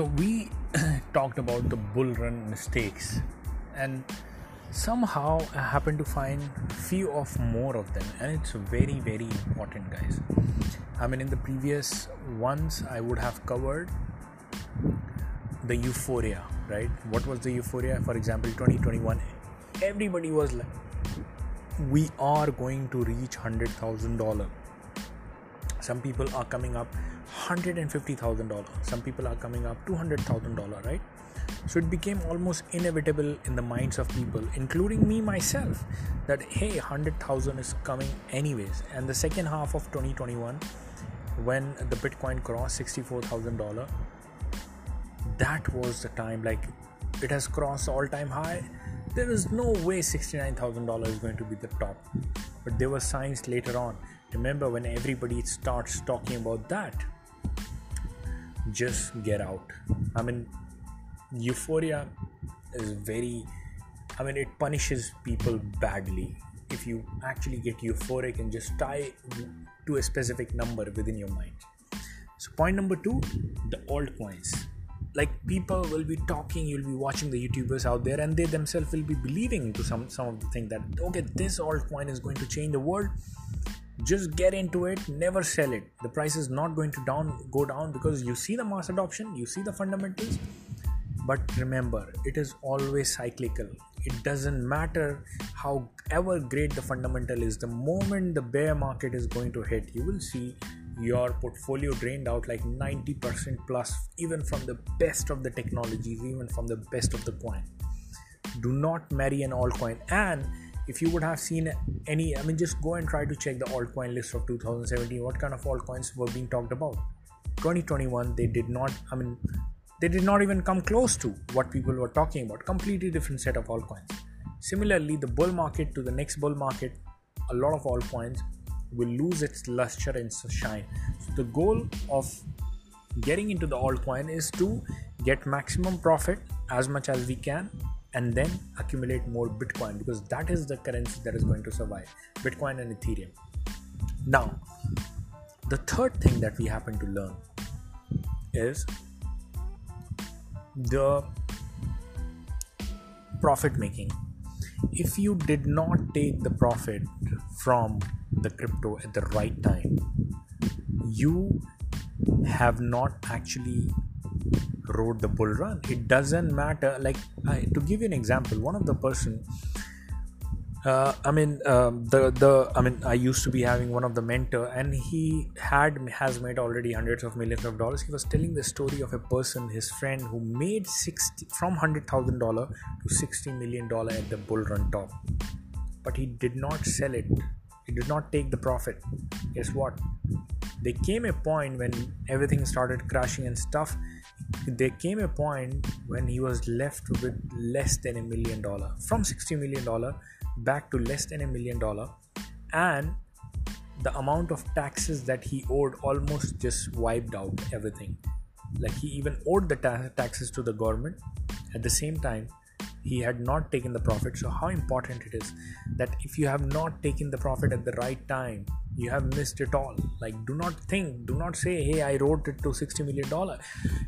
So we talked about the bull run mistakes, and somehow I happened to find few of more of them, and it's very very important, guys. I mean, in the previous ones, I would have covered the euphoria, right? What was the euphoria? For example, 2021, everybody was like, "We are going to reach hundred thousand dollar." Some people are coming up $150,000. Some people are coming up $200,000, right? So it became almost inevitable in the minds of people, including me myself, that hey, 100,000 is coming anyways. And the second half of 2021, when the Bitcoin crossed $64,000, that was the time like it has crossed all time high. There is no way $69,000 is going to be the top. But there were signs later on. Remember when everybody starts talking about that? just get out i mean euphoria is very i mean it punishes people badly if you actually get euphoric and just tie to a specific number within your mind so point number two the altcoins like people will be talking you'll be watching the youtubers out there and they themselves will be believing to some some of the thing that okay this altcoin is going to change the world. Just get into it never sell it. The price is not going to down go down because you see the mass adoption you see the fundamentals. But remember it is always cyclical. It doesn't matter how ever great the fundamental is the moment the bear market is going to hit you will see your portfolio drained out like 90% plus even from the best of the technologies even from the best of the coin. Do not marry an altcoin. And if you would have seen any i mean just go and try to check the altcoin list of 2017 what kind of altcoins were being talked about? 2021 they did not i mean they did not even come close to what people were talking about. Completely different set of altcoins. Similarly the bull market to the next bull market a lot of altcoins will lose its luster and shine. So the goal of getting into the altcoin is to get maximum profit as much as we can and then accumulate more bitcoin because that is the currency that is going to survive bitcoin and ethereum. Now the third thing that we happen to learn is the profit making. If you did not take the profit from the crypto at the right time. You have not actually rode the bull run. It doesn't matter. Like I, to give you an example one of the person uh, I mean um, the the I mean I used to be having one of the mentor and he had has made already hundreds of millions of dollars. He was telling the story of a person his friend who made 60 from hundred thousand dollar to 60 million dollar at the bull run top. But he did not sell it he did not take the profit. Guess what? There came a point when everything started crashing and stuff. There came a point when he was left with less than a million dollar from 60 million dollar back to less than a million dollar. And the amount of taxes that he owed almost just wiped out everything. Like he even owed the ta- taxes to the government. At the same time he had not taken the profit. So how important it is that if you have not taken the profit at the right time you have missed it all. Like do not think do not say hey i wrote it to 60 million dollar.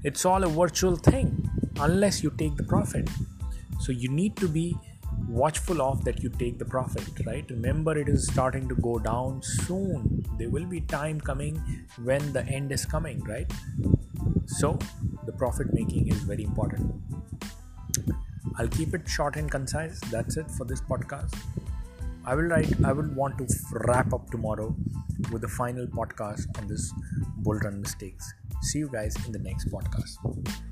It's all a virtual thing unless you take the profit. So you need to be watchful of that you take the profit right? Remember it is starting to go down soon. There will be time coming when the end is coming right? So the profit making is very important i'll keep it short and concise that's it for this podcast I will write, I will want to wrap up tomorrow with the final podcast on this bull run mistakes. See you guys in the next podcast.